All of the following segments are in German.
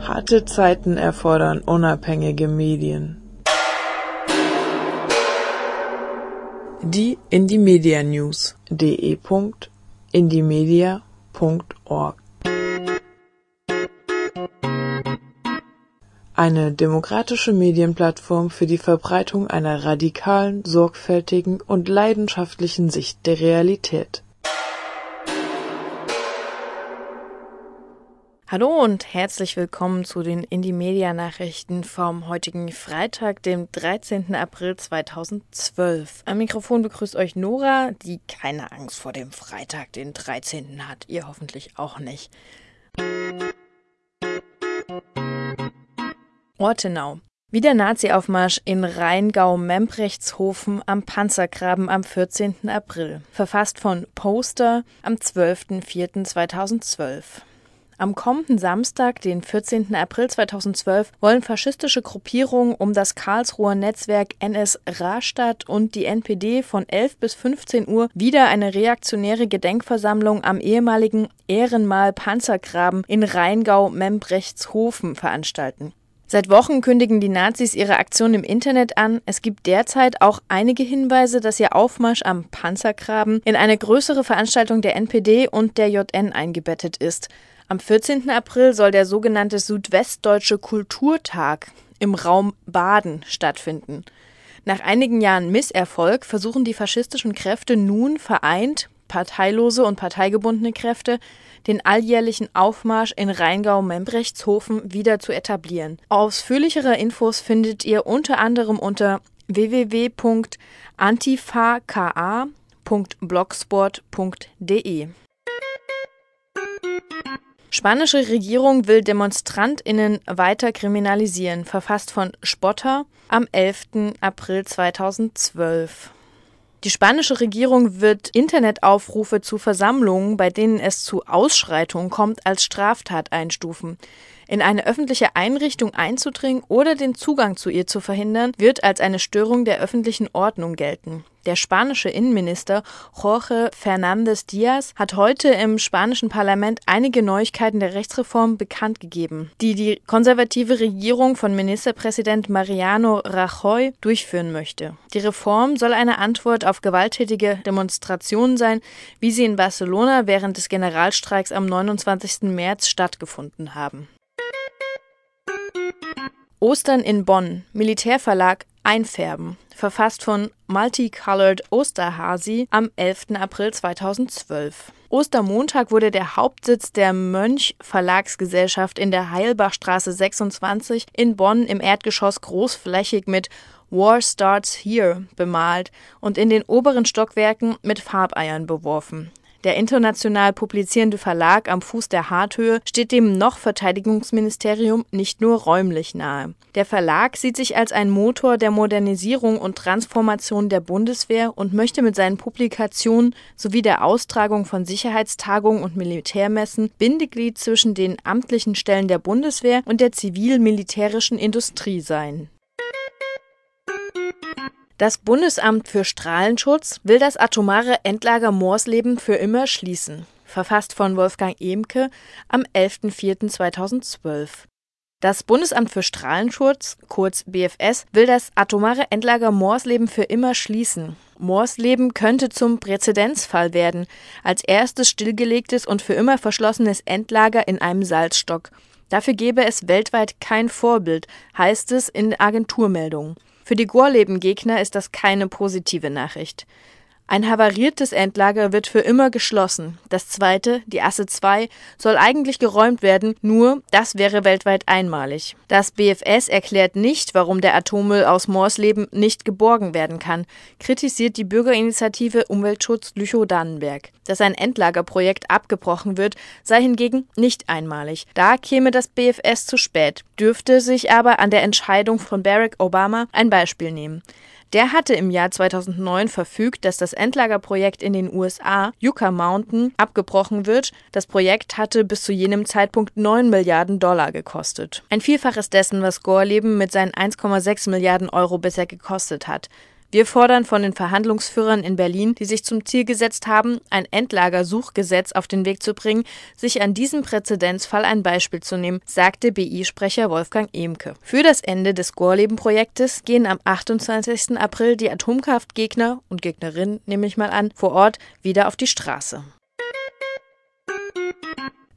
Harte Zeiten erfordern unabhängige Medien. Die Indymedia News de.indymedia.org Eine demokratische Medienplattform für die Verbreitung einer radikalen, sorgfältigen und leidenschaftlichen Sicht der Realität. Hallo und herzlich willkommen zu den Indie-Media-Nachrichten vom heutigen Freitag, dem 13. April 2012. Am Mikrofon begrüßt euch Nora, die keine Angst vor dem Freitag, den 13. hat. Ihr hoffentlich auch nicht. Ortenau. Wieder Nazi-Aufmarsch in Rheingau-Membrechtshofen am Panzergraben am 14. April. Verfasst von Poster am 12.04.2012. Am kommenden Samstag, den 14. April 2012, wollen faschistische Gruppierungen um das Karlsruher Netzwerk NS Rastatt und die NPD von 11 bis 15 Uhr wieder eine reaktionäre Gedenkversammlung am ehemaligen Ehrenmal Panzergraben in Rheingau-Membrechtshofen veranstalten. Seit Wochen kündigen die Nazis ihre Aktion im Internet an. Es gibt derzeit auch einige Hinweise, dass ihr Aufmarsch am Panzergraben in eine größere Veranstaltung der NPD und der JN eingebettet ist. Am 14. April soll der sogenannte Südwestdeutsche Kulturtag im Raum Baden stattfinden. Nach einigen Jahren Misserfolg versuchen die faschistischen Kräfte nun vereint, parteilose und parteigebundene Kräfte, den alljährlichen Aufmarsch in Rheingau-Membrechtshofen wieder zu etablieren. Ausführlichere Infos findet ihr unter anderem unter www.antifaka.blogsport.de. Spanische Regierung will DemonstrantInnen weiter kriminalisieren, verfasst von Spotter am 11. April 2012. Die spanische Regierung wird Internetaufrufe zu Versammlungen, bei denen es zu Ausschreitungen kommt, als Straftat einstufen. In eine öffentliche Einrichtung einzudringen oder den Zugang zu ihr zu verhindern, wird als eine Störung der öffentlichen Ordnung gelten. Der spanische Innenminister Jorge Fernández Díaz hat heute im spanischen Parlament einige Neuigkeiten der Rechtsreform bekannt gegeben, die die konservative Regierung von Ministerpräsident Mariano Rajoy durchführen möchte. Die Reform soll eine Antwort auf gewalttätige Demonstrationen sein, wie sie in Barcelona während des Generalstreiks am 29. März stattgefunden haben. Ostern in Bonn, Militärverlag Einfärben, verfasst von Multicolored Osterhasi am 11. April 2012. Ostermontag wurde der Hauptsitz der Mönch Verlagsgesellschaft in der Heilbachstraße 26 in Bonn im Erdgeschoss großflächig mit War Starts Here bemalt und in den oberen Stockwerken mit Farbeiern beworfen. Der international publizierende Verlag am Fuß der Harthöhe steht dem noch Verteidigungsministerium nicht nur räumlich nahe. Der Verlag sieht sich als ein Motor der Modernisierung und Transformation der Bundeswehr und möchte mit seinen Publikationen sowie der Austragung von Sicherheitstagungen und Militärmessen Bindeglied zwischen den amtlichen Stellen der Bundeswehr und der zivil-militärischen Industrie sein das Bundesamt für Strahlenschutz will das atomare Endlager Moorsleben für immer schließen. Verfasst von Wolfgang Emke am 11.04.2012. Das Bundesamt für Strahlenschutz, kurz BFS, will das atomare Endlager Moorsleben für immer schließen. Moorsleben könnte zum Präzedenzfall werden, als erstes stillgelegtes und für immer verschlossenes Endlager in einem Salzstock. Dafür gäbe es weltweit kein Vorbild, heißt es in Agenturmeldungen. Für die Gorleben-Gegner ist das keine positive Nachricht. Ein havariertes Endlager wird für immer geschlossen. Das zweite, die Asse 2, soll eigentlich geräumt werden, nur das wäre weltweit einmalig. Das BFS erklärt nicht, warum der Atommüll aus Moorsleben nicht geborgen werden kann, kritisiert die Bürgerinitiative Umweltschutz Lüchow-Dannenberg. Dass ein Endlagerprojekt abgebrochen wird, sei hingegen nicht einmalig. Da käme das BFS zu spät, dürfte sich aber an der Entscheidung von Barack Obama ein Beispiel nehmen. Der hatte im Jahr 2009 verfügt, dass das Endlagerprojekt in den USA, Yucca Mountain, abgebrochen wird. Das Projekt hatte bis zu jenem Zeitpunkt 9 Milliarden Dollar gekostet. Ein Vielfaches dessen, was Gorleben mit seinen 1,6 Milliarden Euro bisher gekostet hat. Wir fordern von den Verhandlungsführern in Berlin, die sich zum Ziel gesetzt haben, ein Endlagersuchgesetz auf den Weg zu bringen, sich an diesem Präzedenzfall ein Beispiel zu nehmen, sagte BI-Sprecher Wolfgang Emke. Für das Ende des Gorleben-Projektes gehen am 28. April die Atomkraftgegner und Gegnerinnen, nehme ich mal an, vor Ort wieder auf die Straße.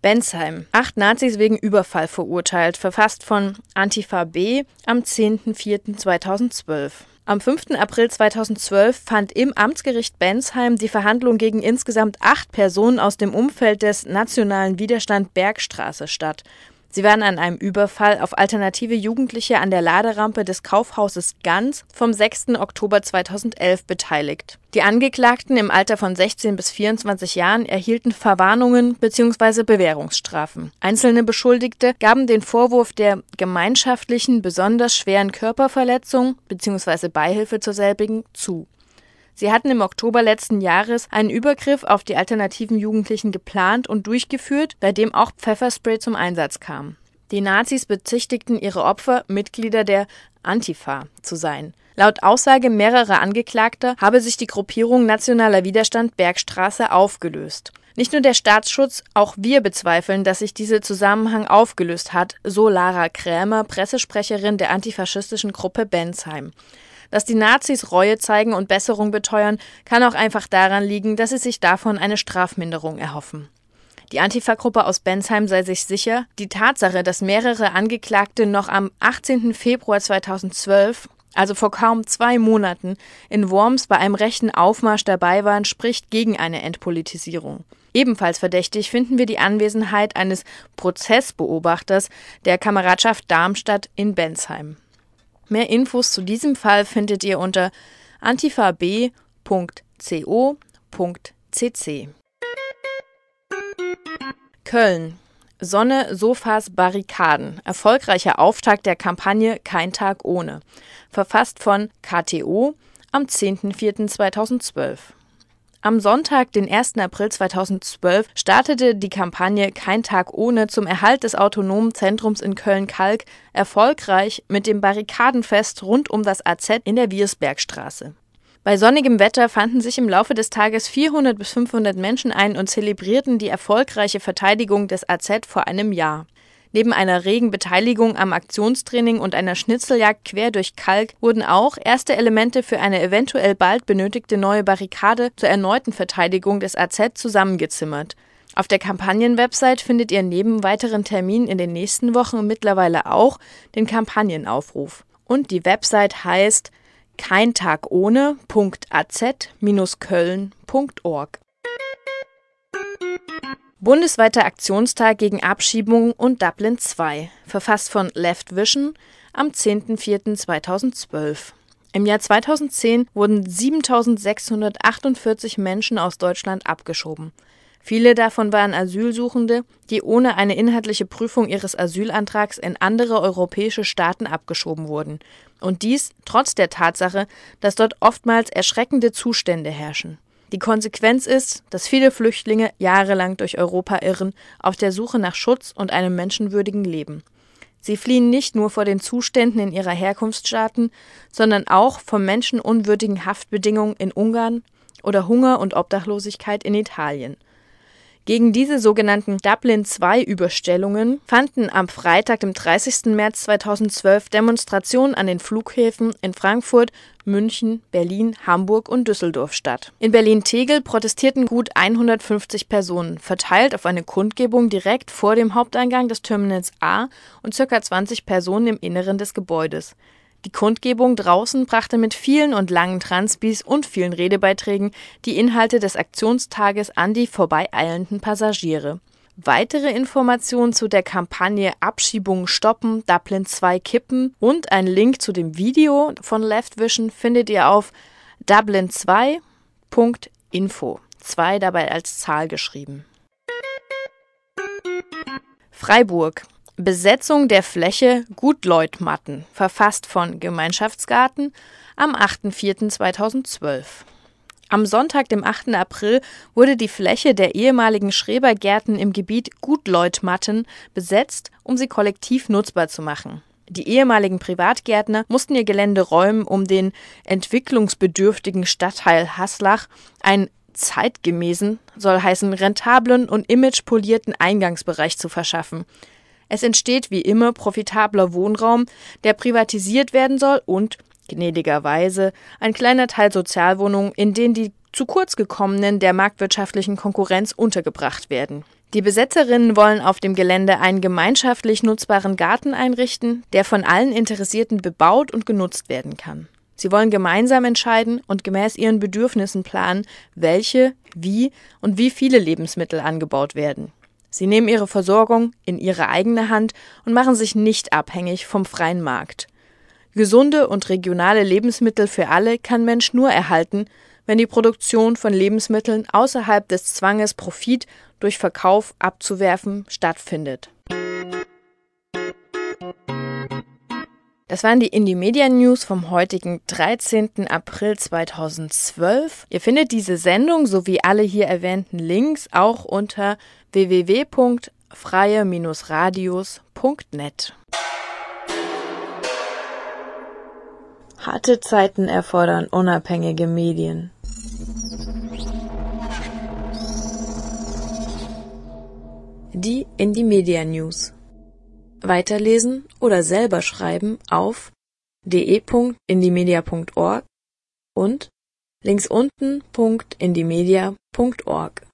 Bensheim. Acht Nazis wegen Überfall verurteilt, verfasst von Antifa B am 10.04.2012. Am 5. April 2012 fand im Amtsgericht Bensheim die Verhandlung gegen insgesamt acht Personen aus dem Umfeld des Nationalen Widerstand Bergstraße statt. Sie waren an einem Überfall auf alternative Jugendliche an der Laderampe des Kaufhauses Ganz vom 6. Oktober 2011 beteiligt. Die Angeklagten im Alter von 16 bis 24 Jahren erhielten Verwarnungen bzw. Bewährungsstrafen. Einzelne Beschuldigte gaben den Vorwurf der gemeinschaftlichen besonders schweren Körperverletzung bzw. Beihilfe zur selbigen zu. Sie hatten im Oktober letzten Jahres einen Übergriff auf die alternativen Jugendlichen geplant und durchgeführt, bei dem auch Pfefferspray zum Einsatz kam. Die Nazis bezichtigten ihre Opfer, Mitglieder der Antifa zu sein. Laut Aussage mehrerer Angeklagter habe sich die Gruppierung Nationaler Widerstand Bergstraße aufgelöst. Nicht nur der Staatsschutz, auch wir bezweifeln, dass sich dieser Zusammenhang aufgelöst hat, so Lara Krämer, Pressesprecherin der antifaschistischen Gruppe Bensheim. Dass die Nazis Reue zeigen und Besserung beteuern, kann auch einfach daran liegen, dass sie sich davon eine Strafminderung erhoffen. Die Antifa-Gruppe aus Bensheim sei sich sicher, die Tatsache, dass mehrere Angeklagte noch am 18. Februar 2012, also vor kaum zwei Monaten, in Worms bei einem rechten Aufmarsch dabei waren, spricht gegen eine Entpolitisierung. Ebenfalls verdächtig finden wir die Anwesenheit eines Prozessbeobachters der Kameradschaft Darmstadt in Bensheim. Mehr Infos zu diesem Fall findet ihr unter antifab.co.cc. Köln. Sonne, Sofas, Barrikaden. Erfolgreicher Auftakt der Kampagne Kein Tag ohne. Verfasst von KTO am 10.04.2012. Am Sonntag, den 1. April 2012, startete die Kampagne Kein Tag ohne zum Erhalt des autonomen Zentrums in Köln-Kalk erfolgreich mit dem Barrikadenfest rund um das AZ in der Wiersbergstraße. Bei sonnigem Wetter fanden sich im Laufe des Tages 400 bis 500 Menschen ein und zelebrierten die erfolgreiche Verteidigung des AZ vor einem Jahr. Neben einer regen Beteiligung am Aktionstraining und einer Schnitzeljagd quer durch Kalk wurden auch erste Elemente für eine eventuell bald benötigte neue Barrikade zur erneuten Verteidigung des AZ zusammengezimmert. Auf der Kampagnenwebsite findet ihr neben weiteren Terminen in den nächsten Wochen mittlerweile auch den Kampagnenaufruf. Und die Website heißt keintagOhne.az-köln.org. Bundesweiter Aktionstag gegen Abschiebungen und Dublin II, verfasst von Left Vision am 10.04.2012. Im Jahr 2010 wurden 7648 Menschen aus Deutschland abgeschoben. Viele davon waren Asylsuchende, die ohne eine inhaltliche Prüfung ihres Asylantrags in andere europäische Staaten abgeschoben wurden. Und dies trotz der Tatsache, dass dort oftmals erschreckende Zustände herrschen. Die Konsequenz ist, dass viele Flüchtlinge jahrelang durch Europa irren, auf der Suche nach Schutz und einem menschenwürdigen Leben. Sie fliehen nicht nur vor den Zuständen in ihrer Herkunftsstaaten, sondern auch vor menschenunwürdigen Haftbedingungen in Ungarn oder Hunger und Obdachlosigkeit in Italien. Gegen diese sogenannten Dublin-II-Überstellungen fanden am Freitag, dem 30. März 2012, Demonstrationen an den Flughäfen in Frankfurt, München, Berlin, Hamburg und Düsseldorf statt. In Berlin-Tegel protestierten gut 150 Personen, verteilt auf eine Kundgebung direkt vor dem Haupteingang des Terminals A und ca. 20 Personen im Inneren des Gebäudes. Die Kundgebung draußen brachte mit vielen und langen Transbis und vielen Redebeiträgen die Inhalte des Aktionstages an die vorbeieilenden Passagiere. Weitere Informationen zu der Kampagne Abschiebungen stoppen, Dublin 2 kippen und ein Link zu dem Video von Left Vision findet ihr auf dublin2.info. Zwei dabei als Zahl geschrieben. Freiburg Besetzung der Fläche Gutleutmatten, verfasst von Gemeinschaftsgarten am 8.4.2012. Am Sonntag, dem 8. April, wurde die Fläche der ehemaligen Schrebergärten im Gebiet Gutleutmatten besetzt, um sie kollektiv nutzbar zu machen. Die ehemaligen Privatgärtner mussten ihr Gelände räumen, um den entwicklungsbedürftigen Stadtteil Haslach einen zeitgemäßen, soll heißen rentablen und imagepolierten Eingangsbereich zu verschaffen. Es entsteht wie immer profitabler Wohnraum, der privatisiert werden soll und gnädigerweise ein kleiner Teil Sozialwohnungen, in denen die zu kurz gekommenen der marktwirtschaftlichen Konkurrenz untergebracht werden. Die Besetzerinnen wollen auf dem Gelände einen gemeinschaftlich nutzbaren Garten einrichten, der von allen Interessierten bebaut und genutzt werden kann. Sie wollen gemeinsam entscheiden und gemäß ihren Bedürfnissen planen, welche, wie und wie viele Lebensmittel angebaut werden. Sie nehmen ihre Versorgung in ihre eigene Hand und machen sich nicht abhängig vom freien Markt. Gesunde und regionale Lebensmittel für alle kann Mensch nur erhalten, wenn die Produktion von Lebensmitteln außerhalb des Zwanges, Profit durch Verkauf abzuwerfen, stattfindet. Das waren die Indie Media News vom heutigen 13. April 2012. Ihr findet diese Sendung sowie alle hier erwähnten Links auch unter www.freie-radios.net. Harte Zeiten erfordern unabhängige Medien. Die Indie Media News. Weiterlesen oder selber schreiben auf de.indiemedia.org und links unten.indiemedia.org.